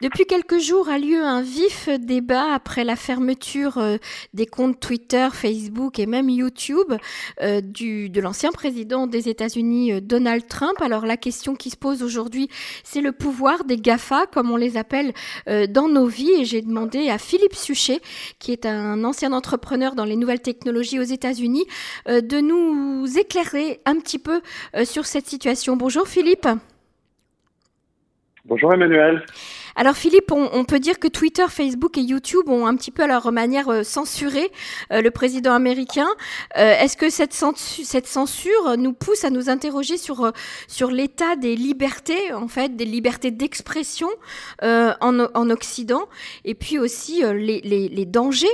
Depuis quelques jours a lieu un vif débat après la fermeture euh, des comptes Twitter, Facebook et même YouTube euh, de l'ancien président des États-Unis euh, Donald Trump. Alors la question qui se pose aujourd'hui, c'est le pouvoir des GAFA, comme on les appelle dans nos vies. Et j'ai demandé à Philippe Suchet, qui est un ancien entrepreneur dans les nouvelles technologies aux États-Unis, de nous éclairer un petit peu sur cette situation. Bonjour Philippe. Bonjour Emmanuel. Alors Philippe, on, peut dire que Twitter, Facebook et YouTube ont un petit peu à leur manière euh, censuré euh, le président américain. Euh, est-ce que cette, censure nous pousse à nous interroger sur, sur l'état des libertés, en fait, des libertés d'expression en, Occident, et puis aussi les, les, dangers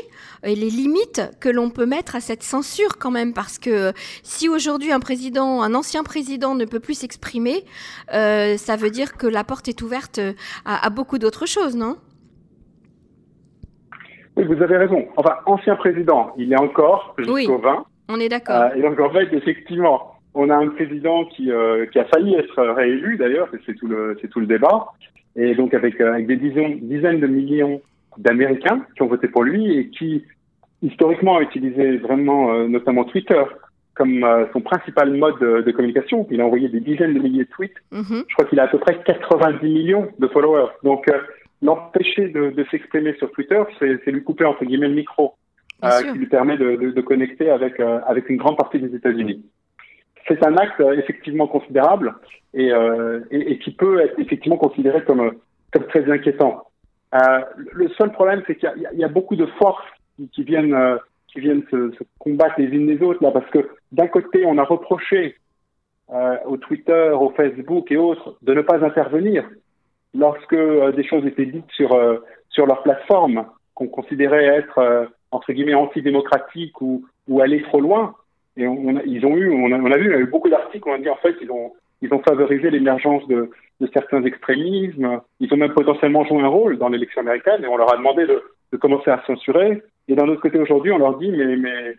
et les limites que l'on peut mettre à cette censure quand même, parce que si aujourd'hui un président, un ancien président ne peut plus s'exprimer, ça veut dire que la porte est ouverte à beaucoup d'autres choses, non? Oui, vous avez raison. Enfin, ancien président, il est encore jusqu'au 20. On est d'accord. Euh, et donc, en fait, effectivement, on a un président qui, euh, qui a failli être réélu, d'ailleurs, c'est tout, le, tout le débat. Et donc, avec, euh, avec des dizaines, dizaines de millions d'Américains qui ont voté pour lui et qui, historiquement, a utilisé vraiment, notamment Twitter, comme son principal mode de, communication. Il a envoyé des dizaines de milliers de tweets. Mm-hmm. Je crois qu'il a à peu près 90 millions de followers. Donc, l'empêcher de, de s'exprimer sur Twitter, c'est lui couper entre guillemets le micro, euh, qui lui permet de, de, de connecter avec euh, avec une grande partie des États-Unis. C'est un acte euh, effectivement considérable et, et, et, qui peut être effectivement considéré comme, comme très inquiétant. le seul problème, c'est qu'il y, y, a beaucoup de forces qui, qui viennent qui viennent se, combattre les unes les autres là, parce que d'un côté, on a reproché euh, au Twitter, au Facebook et autres de ne pas intervenir lorsque euh, des choses étaient dites sur, euh, sur leur plateforme qu'on considérait être, euh, entre guillemets, antidémocratiques ou, ou aller trop loin, et on, ils ont eu, on a, a vu, il y a eu beaucoup d'articles, on a dit en fait, ils ont, ils ont favorisé l'émergence de, certains extrémismes, ils ont même potentiellement joué un rôle dans l'élection américaine, et on leur a demandé de, de commencer à censurer. Et d'un autre côté, aujourd'hui, on leur dit, mais, mais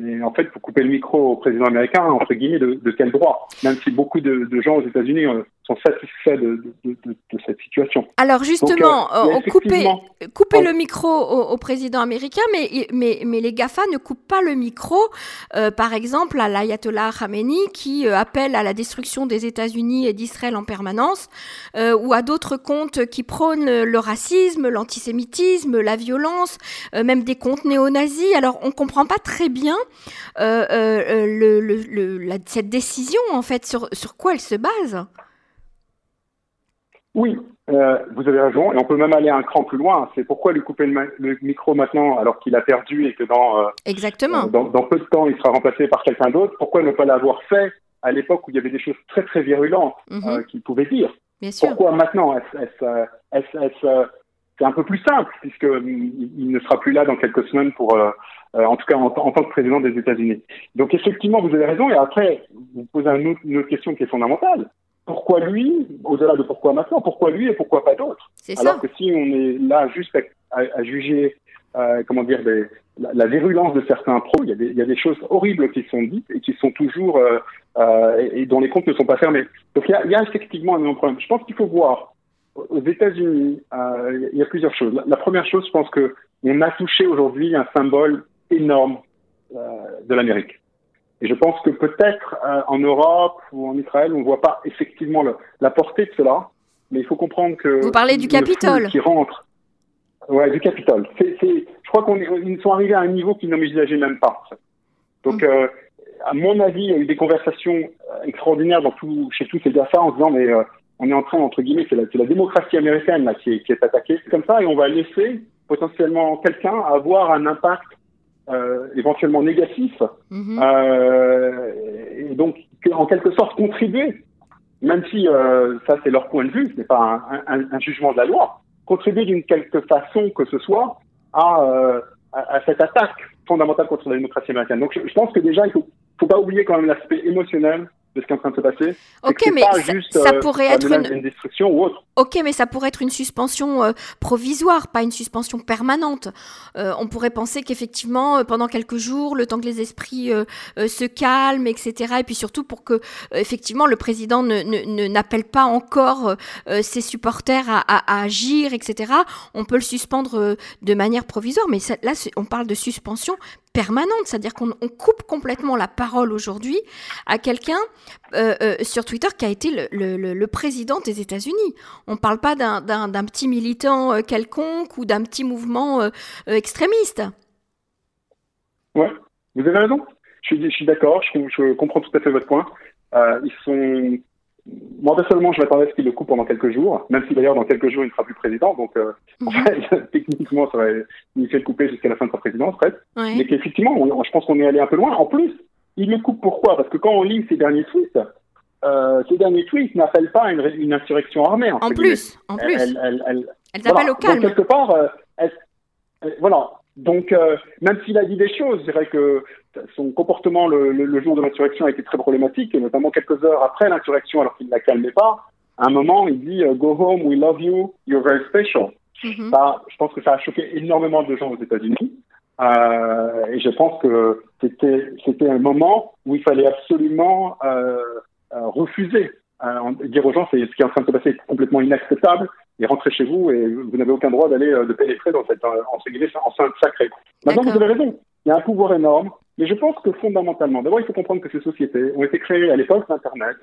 mais en fait, pour couper le micro au président américain, entre guillemets, de, de quel droit? Même si beaucoup de, de gens aux États-Unis euh, sont satisfaits de, de, cette situation. Alors justement, euh, euh, couper, couper le micro au, président américain, mais, mais, mais les GAFA ne coupent pas le micro, par exemple, à l'ayatollah Khamenei qui appelle à la destruction des États-Unis et d'Israël en permanence, ou à d'autres comptes qui prônent le racisme, l'antisémitisme, la violence, même des comptes néo-nazis. Alors on comprend pas très bien euh, euh, le, cette décision, en fait, sur, sur quoi elle se base? Oui, euh, vous avez raison, et on peut même aller un cran plus loin. C'est pourquoi lui couper le, micro maintenant alors qu'il a perdu et que dans, Exactement. Dans, peu de temps il sera remplacé par quelqu'un d'autre Pourquoi ne pas l'avoir fait à l'époque où il y avait des choses très très virulentes mhm. qu'il pouvait dire? Bien sûr. Pourquoi maintenant? C'est un peu plus simple puisqu'il il ne sera plus là dans quelques semaines pour euh, en tout cas en, tant que président des États-Unis. Donc effectivement, vous avez raison. Et après, vous posez une autre, question qui est fondamentale. Pourquoi lui, au-delà de pourquoi maintenant, pourquoi lui et pourquoi pas d'autres Alors que si on est là juste à, juger, euh, comment dire, la, virulence de certains pros, il y, a des, il y, a des, choses horribles qui sont dites et qui sont toujours euh, euh et, dont les comptes ne sont pas fermés. Donc il y a, il y a effectivement un problème. Je pense qu'il faut voir aux États-Unis, il y a plusieurs choses. La, la, première chose, je pense que on a touché aujourd'hui un symbole énorme de l'Amérique. Et je pense que peut-être euh, en Europe ou en Israël, on ne voit pas effectivement le, la portée de cela, mais il faut comprendre que... Vous parlez du Capitole Qui rentre. Ouais, du Capitole. C'est, je crois qu'ils sont arrivés à un niveau qu'ils n'envisageaient même pas. Donc, mm. euh, à mon avis, il y a eu des conversations euh, extraordinaires dans tout, chez tous ces GAFA en disant, mais euh, on est en train, entre guillemets, c'est la, la, démocratie américaine là, qui, est, qui est attaquée. C'est comme ça, et on va laisser potentiellement quelqu'un avoir un impact euh, éventuellement négatif, mhm. euh, et donc en quelque sorte contribuer, même si euh, ça c'est leur point de vue, ce n'est pas un, un, jugement de la loi, contribuer d'une quelque façon que ce soit à, à, cette attaque fondamentale contre la démocratie américaine. Donc je, pense que déjà il faut, faut pas oublier quand même l'aspect émotionnel de ce qui est en train de se passer. Ok, mais pas ça, juste, ça euh, pourrait être une. destruction ou autre. Ok, mais ça pourrait être une suspension euh, provisoire, pas une suspension permanente. Euh, on pourrait penser qu'effectivement, pendant quelques jours, le temps que les esprits se calment, etc., et puis surtout pour que, effectivement, le président ne, n'appelle pas encore ses supporters à, à- à agir, etc., on peut le suspendre de manière provisoire. Mais ça- là, on parle de suspension permanente, c'est-à-dire qu'on on coupe complètement la parole aujourd'hui à quelqu'un euh, euh, sur Twitter qui a été le, président des États-Unis. On ne parle pas d'un- petit militant euh, quelconque ou d'un petit mouvement extrémiste. Ouais, vous avez raison. Je suis, d'accord, je, comprends tout à fait votre point. Ils sont. Moi, personnellement, je m'attendais à ce qu'il le coupe pendant quelques jours, même si d'ailleurs, dans quelques jours, il ne sera plus président. Donc, euh, en Mhm. fait, techniquement, ça va initier le couper jusqu'à la fin de sa présidence, presque. Ouais. Mais qu'effectivement, je pense qu'on est allé un peu loin. En plus, il le coupe pourquoi? Parce que quand on lit ses derniers tweets, euh, ces derniers tweets n'appellent pas à une, insurrection armée. En plus, en plus, Elle- elle- elle- elles voilà. appellent au Donc, calme. quelque part, euh, euh, voilà. Donc, euh, même s'il a dit des choses, je dirais que son comportement le, le- le jour de l'insurrection a été très problématique, et notamment quelques heures après l'insurrection, alors qu'il ne la calmait pas. À un moment, il dit euh, Go home, we love you, you're very special. Mhm. Ça, je pense que ça a choqué énormément de gens aux États-Unis. Euh, et je pense que c'était un moment où il fallait absolument euh, refuser, dire aux gens c'est ce qui est en train de se passer est complètement inacceptable et rentrez chez vous et vous n'avez aucun droit d'aller euh, de pénétrer dans cette euh, enceinte sacrée. Maintenant vous avez raison, il y a un pouvoir énorme, mais je pense que fondamentalement, d'abord il faut comprendre que ces sociétés ont été créées à l'époque d'Internet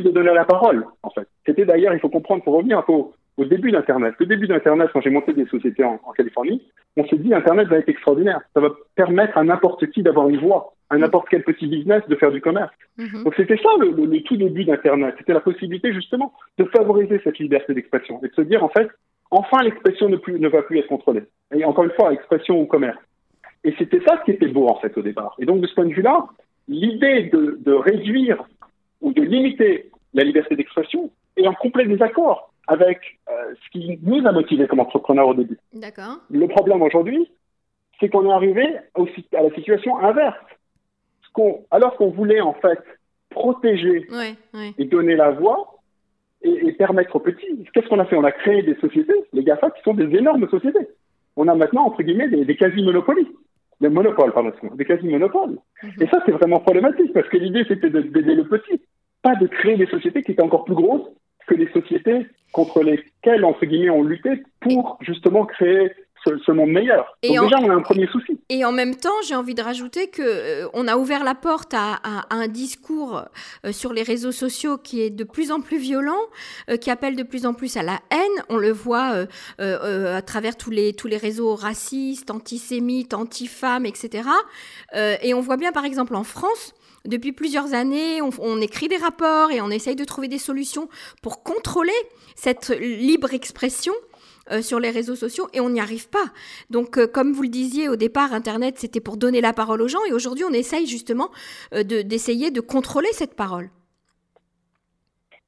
de donner la parole, en fait. C'était d'ailleurs, il faut comprendre, pour revenir un peu au, au début d'Internet. Le début d'Internet, quand j'ai monté des sociétés en, en Californie, on s'est dit, Internet va être extraordinaire. Ça va permettre à n'importe qui d'avoir une voix, à n'importe quel petit business de faire du commerce. Mhm. Donc c'était ça le, le- le tout début d'Internet. C'était la possibilité, justement, de favoriser cette liberté d'expression et de se dire, en fait, enfin l'expression ne, plus, ne va plus être contrôlée. Et encore une fois, expression ou commerce. Et c'était ça qui était beau, en fait, au départ. Et donc, de ce point de vue-là, l'idée de, de réduire ou de limiter la liberté d'expression est en complet désaccord avec euh, ce qui nous a motivés comme entrepreneurs au début. D'accord. Le problème aujourd'hui, c'est qu'on est arrivé aussi à la situation inverse. Qu'on- alors qu'on voulait en fait protéger Ouais, ouais. et donner la voix et, et permettre aux petits, qu'est-ce qu'on a fait? On a créé des sociétés, les GAFA, qui sont des énormes sociétés. On a maintenant, entre guillemets, des, des quasi-monopolies. Des monopoles, pardon, des quasi-monopoles. Mhm. Et ça, c'est vraiment problématique, parce que l'idée, c'était de- d'aider le petit, pas de créer des sociétés qui étaient encore plus grosses que les sociétés contre lesquelles, entre guillemets, on luttait pour justement créer ce, ce monde meilleur. Et Donc en- déjà, on a un premier souci. Et en même temps, j'ai envie de rajouter que euh, on a ouvert la porte à, à- à un discours euh, sur les réseaux sociaux qui est de plus en plus violent, euh, qui appelle de plus en plus à la haine. On le voit à travers tous les tous les réseaux racistes, antisémites, anti-femmes, etc. Et on voit bien, par exemple, en France. Depuis plusieurs années, on, on écrit des rapports et on essaye de trouver des solutions pour contrôler cette libre expression euh, sur les réseaux sociaux et on n'y arrive pas. Donc, euh, comme vous le disiez au départ, Internet, c'était pour donner la parole aux gens et aujourd'hui, on essaye justement euh, de- d'essayer de, contrôler cette parole.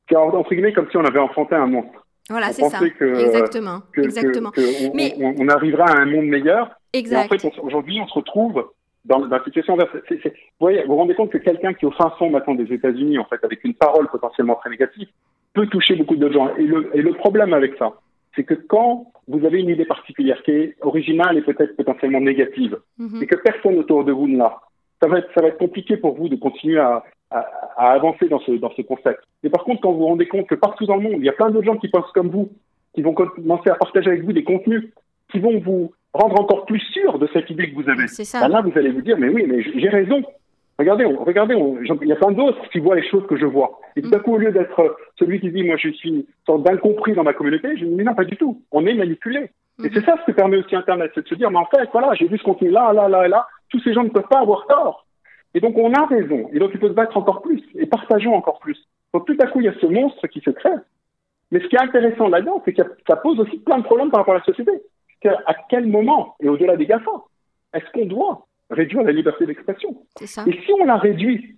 C'est en- entre guillemets comme si on avait enfanté un monstre. Voilà, c'est ça. pensait que- exactement. Que, exactement. que on, Mais- on- on arrivera à un monde meilleur. Et en exact. fait, on- aujourd'hui, on se retrouve dans, dans la situation inverse. Vous voyez, vous vous rendez compte que quelqu'un qui est au fin fond maintenant des États-Unis, en fait, avec une parole potentiellement très négative, peut toucher beaucoup d'autres gens. Et le, et le problème avec ça, c'est que quand vous avez une idée particulière qui est originale et peut-être potentiellement négative, Mhm. et que personne autour de vous ne l'a, ça va être, ça va être compliqué pour vous de continuer à, à, à avancer dans ce, dans ce concept. Mais par contre, quand vous vous rendez compte que partout dans le monde, il y a plein d'autres gens qui pensent comme vous, qui vont commencer à partager avec vous des contenus, qui vont vous rendre encore plus sûr de cette idée que vous avez, C'est ben ça. là, vous allez vous dire, mais oui, mais j'ai raison. Regardez, regardez, il y a plein d'autres qui voient les choses que je vois. Et tout à coup, au lieu d'être euh, celui qui dit, moi, je suis une sorte d'incompris dans ma communauté, je dis, mais non, pas du tout. On est manipulé. Et Mhm. c'est ça ce que permet aussi Internet, c'est de se dire, mais en fait, voilà, j'ai vu ce contenu là, là, là là, tous ces gens ne peuvent pas avoir tort. Et donc, on a raison. Et donc, il faut se battre encore plus. Et partageons encore plus. Donc, tout à coup, il y a ce monstre qui se crée. Mais ce qui est intéressant là-dedans, c'est que ça pose aussi plein de problèmes par rapport à la société. C'est à quel moment, et au-delà des GAFA, est-ce qu'on doit réduire la liberté d'expression. Et si on la réduit,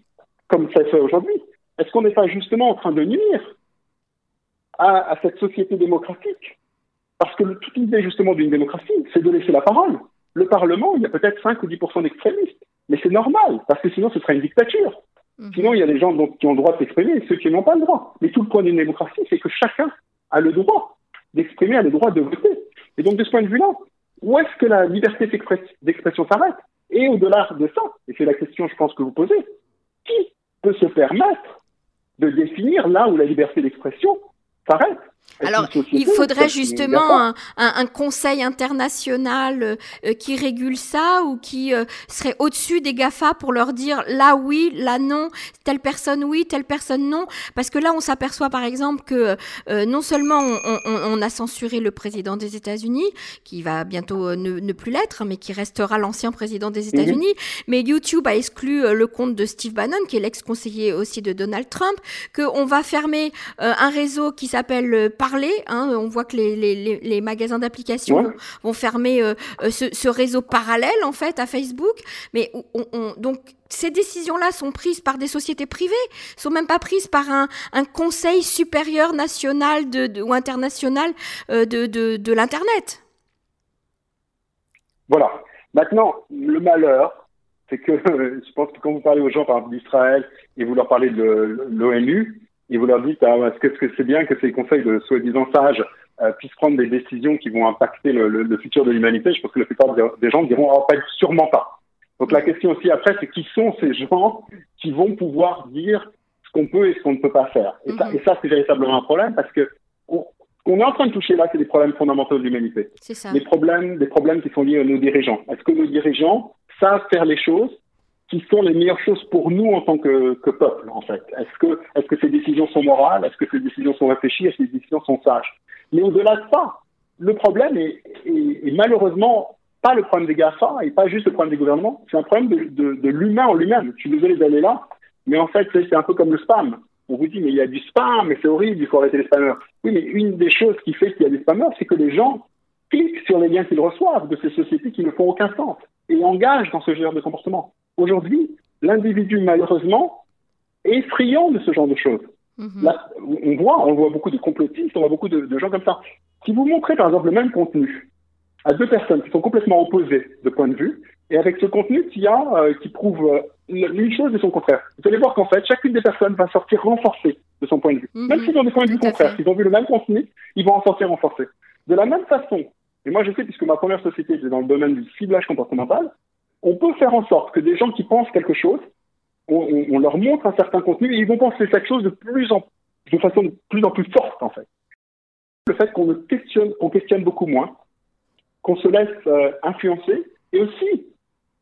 comme ça se fait aujourd'hui, est-ce qu'on n'est pas justement en train de nuire à, à cette société démocratique? Parce que le- toute l'idée justement d'une démocratie, c'est de laisser la parole. Le Parlement, il y a peut-être 5 ou 10 d'extrémistes. Mais c'est normal, parce que sinon ce serait une dictature. Mhm. Sinon, il y a des gens donc, qui ont le droit de s'exprimer et ceux qui n'ont pas le droit. Mais tout le point d'une démocratie, c'est que chacun a le droit d'exprimer, a le droit de voter. Et donc, de ce point de vue-là, où est-ce que la liberté d'expression s'arrête? Et au-delà de ça, et c'est la question, je pense, que vous posez, qui peut se permettre de définir là où la liberté d'expression s'arrête? Alors, il faudrait justement un, conseil international euh, qui régule ça ou qui euh, serait au-dessus des GAFA pour leur dire là oui, là non, telle personne oui, telle personne non. Parce que là, on s'aperçoit par exemple que euh, non seulement on, a censuré le président des États-Unis, qui va bientôt ne, plus l'être, mais qui restera l'ancien président des mhm. États-Unis, mais YouTube a exclu le compte de Steve Bannon, qui est l'ex-conseiller aussi de Donald Trump, qu'on va fermer un réseau qui s'appelle parler. Hein, on voit que les, magasins d'applications vont, fermer euh, euh, ce, réseau parallèle en fait à Facebook. Mais donc ces décisions-là sont prises par des sociétés privées, sont même pas prises par un, conseil supérieur national de, ou international euh, de, de, l'internet. Voilà. Maintenant, le malheur, c'est que je pense que quand vous parlez aux gens, par exemple, d'Israël, et vous leur parlez de l'ONU, et vous leur dites ah, est-ce que c'est bien que ces conseils de soi-disant sages euh, puissent prendre des décisions qui vont impacter le, le, futur de l'humanité? Je pense que la plupart des gens diront oh, pas, sûrement pas. Donc la question aussi après, c'est qui sont ces gens qui vont pouvoir dire ce qu'on peut et ce qu'on ne peut pas faire? Et, ça, mhm. ça, c'est véritablement un problème parce que qu'on est en train de toucher là, c'est des problèmes fondamentaux de l'humanité. C'est ça. Des problèmes, des problèmes qui sont liés à nos dirigeants. Est-ce que nos dirigeants savent faire les choses? Qui sont les meilleures choses pour nous en tant que, peuple, en fait. Est-ce que, ces décisions sont morales? Est-ce que ces décisions sont réfléchies? Est-ce que ces décisions sont sages? Mais au-delà de ça, le problème est, malheureusement pas le problème des GAFA et pas juste le problème des gouvernements, c'est un problème de l'humain en lui-même. Je suis désolé d'aller là, mais en fait, c'est un peu comme le spam. On vous dit, mais il y a du spam, mais c'est horrible, il faut arrêter les spammers. Oui, mais une des choses qui fait qu'il y a des spammers, c'est que les gens cliquent sur les liens qu'ils reçoivent de ces sociétés qui ne font aucun sens et engagent dans ce genre de comportement. Aujourd'hui, l'individu, malheureusement, est friand de ce genre de choses. Mhm. on voit, on voit beaucoup de complotistes, on voit beaucoup de, gens comme ça. Si vous montrez, par exemple, le même contenu à deux personnes qui sont complètement opposées de point de vue, et avec ce contenu qui a, euh, qui prouve euh, une chose et son contraire, vous allez voir qu'en fait, chacune des personnes va sortir renforcée de son point de vue. Mhm. Même s'ils ont des points de vue contraires, s'ils ont vu le même contenu, ils vont en sortir renforcés. De la même façon, et moi je sais, puisque ma première société était dans le domaine du ciblage comportemental, on peut faire en sorte que des gens qui pensent quelque chose, on, leur montre un certain contenu et ils vont penser cette chose de plus en de façon de plus en plus forte en fait. Le fait qu'on questionne, qu'on questionne beaucoup moins, qu'on se laisse euh, influencer, et aussi,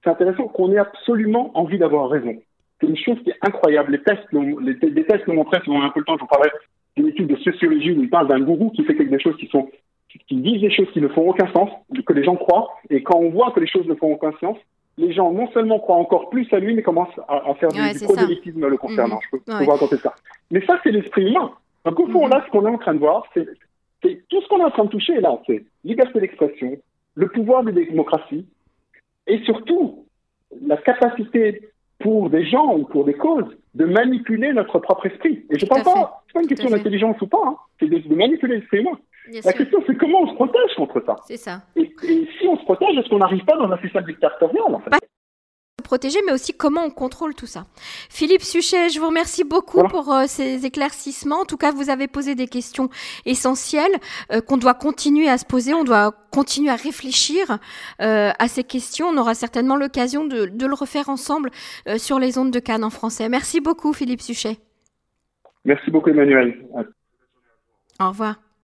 c'est intéressant qu'on ait absolument envie d'avoir raison. C'est une chose qui est incroyable. Les tests, les, les tests nous montraient, si on a un peu le temps, je vous parlerai d'une étude de sociologie où il parle d'un gourou qui fait quelque chose qui sont qui disent des choses qui ne font aucun sens, que les gens croient, et quand on voit que les choses ne font aucun sens, les gens non seulement croient encore plus à lui, mais commencent à, faire du, prosélytisme le concernant. Mhm. Je peux, vous raconter ça. Mais ça, c'est l'esprit humain. Donc au fond, mhm. là, ce qu'on est en train de voir, c'est tout ce qu'on est en train de toucher là, c'est liberté d'expression, le pouvoir des démocraties, et surtout la capacité pour des gens ou pour des causes de manipuler notre propre esprit. Et je pense pas, c'est pas une question d'intelligence ou pas, hein. c'est de, manipuler l'esprit humain. La question, c'est comment on se protège contre ça. C'est ça. Et, si on se protège, est-ce qu'on n'arrive pas dans un système dictatorial, en fait protéger, mais aussi comment on contrôle tout ça. Philippe Suchet, je vous remercie beaucoup pour euh, ces éclaircissements. En tout cas, vous avez posé des questions essentielles euh, qu'on doit continuer à se poser. On doit continuer à réfléchir euh, à ces questions. On aura certainement l'occasion de, de, le refaire ensemble sur les ondes de Cannes en français. Merci beaucoup, Philippe Suchet. Merci beaucoup, Emmanuel. Au revoir.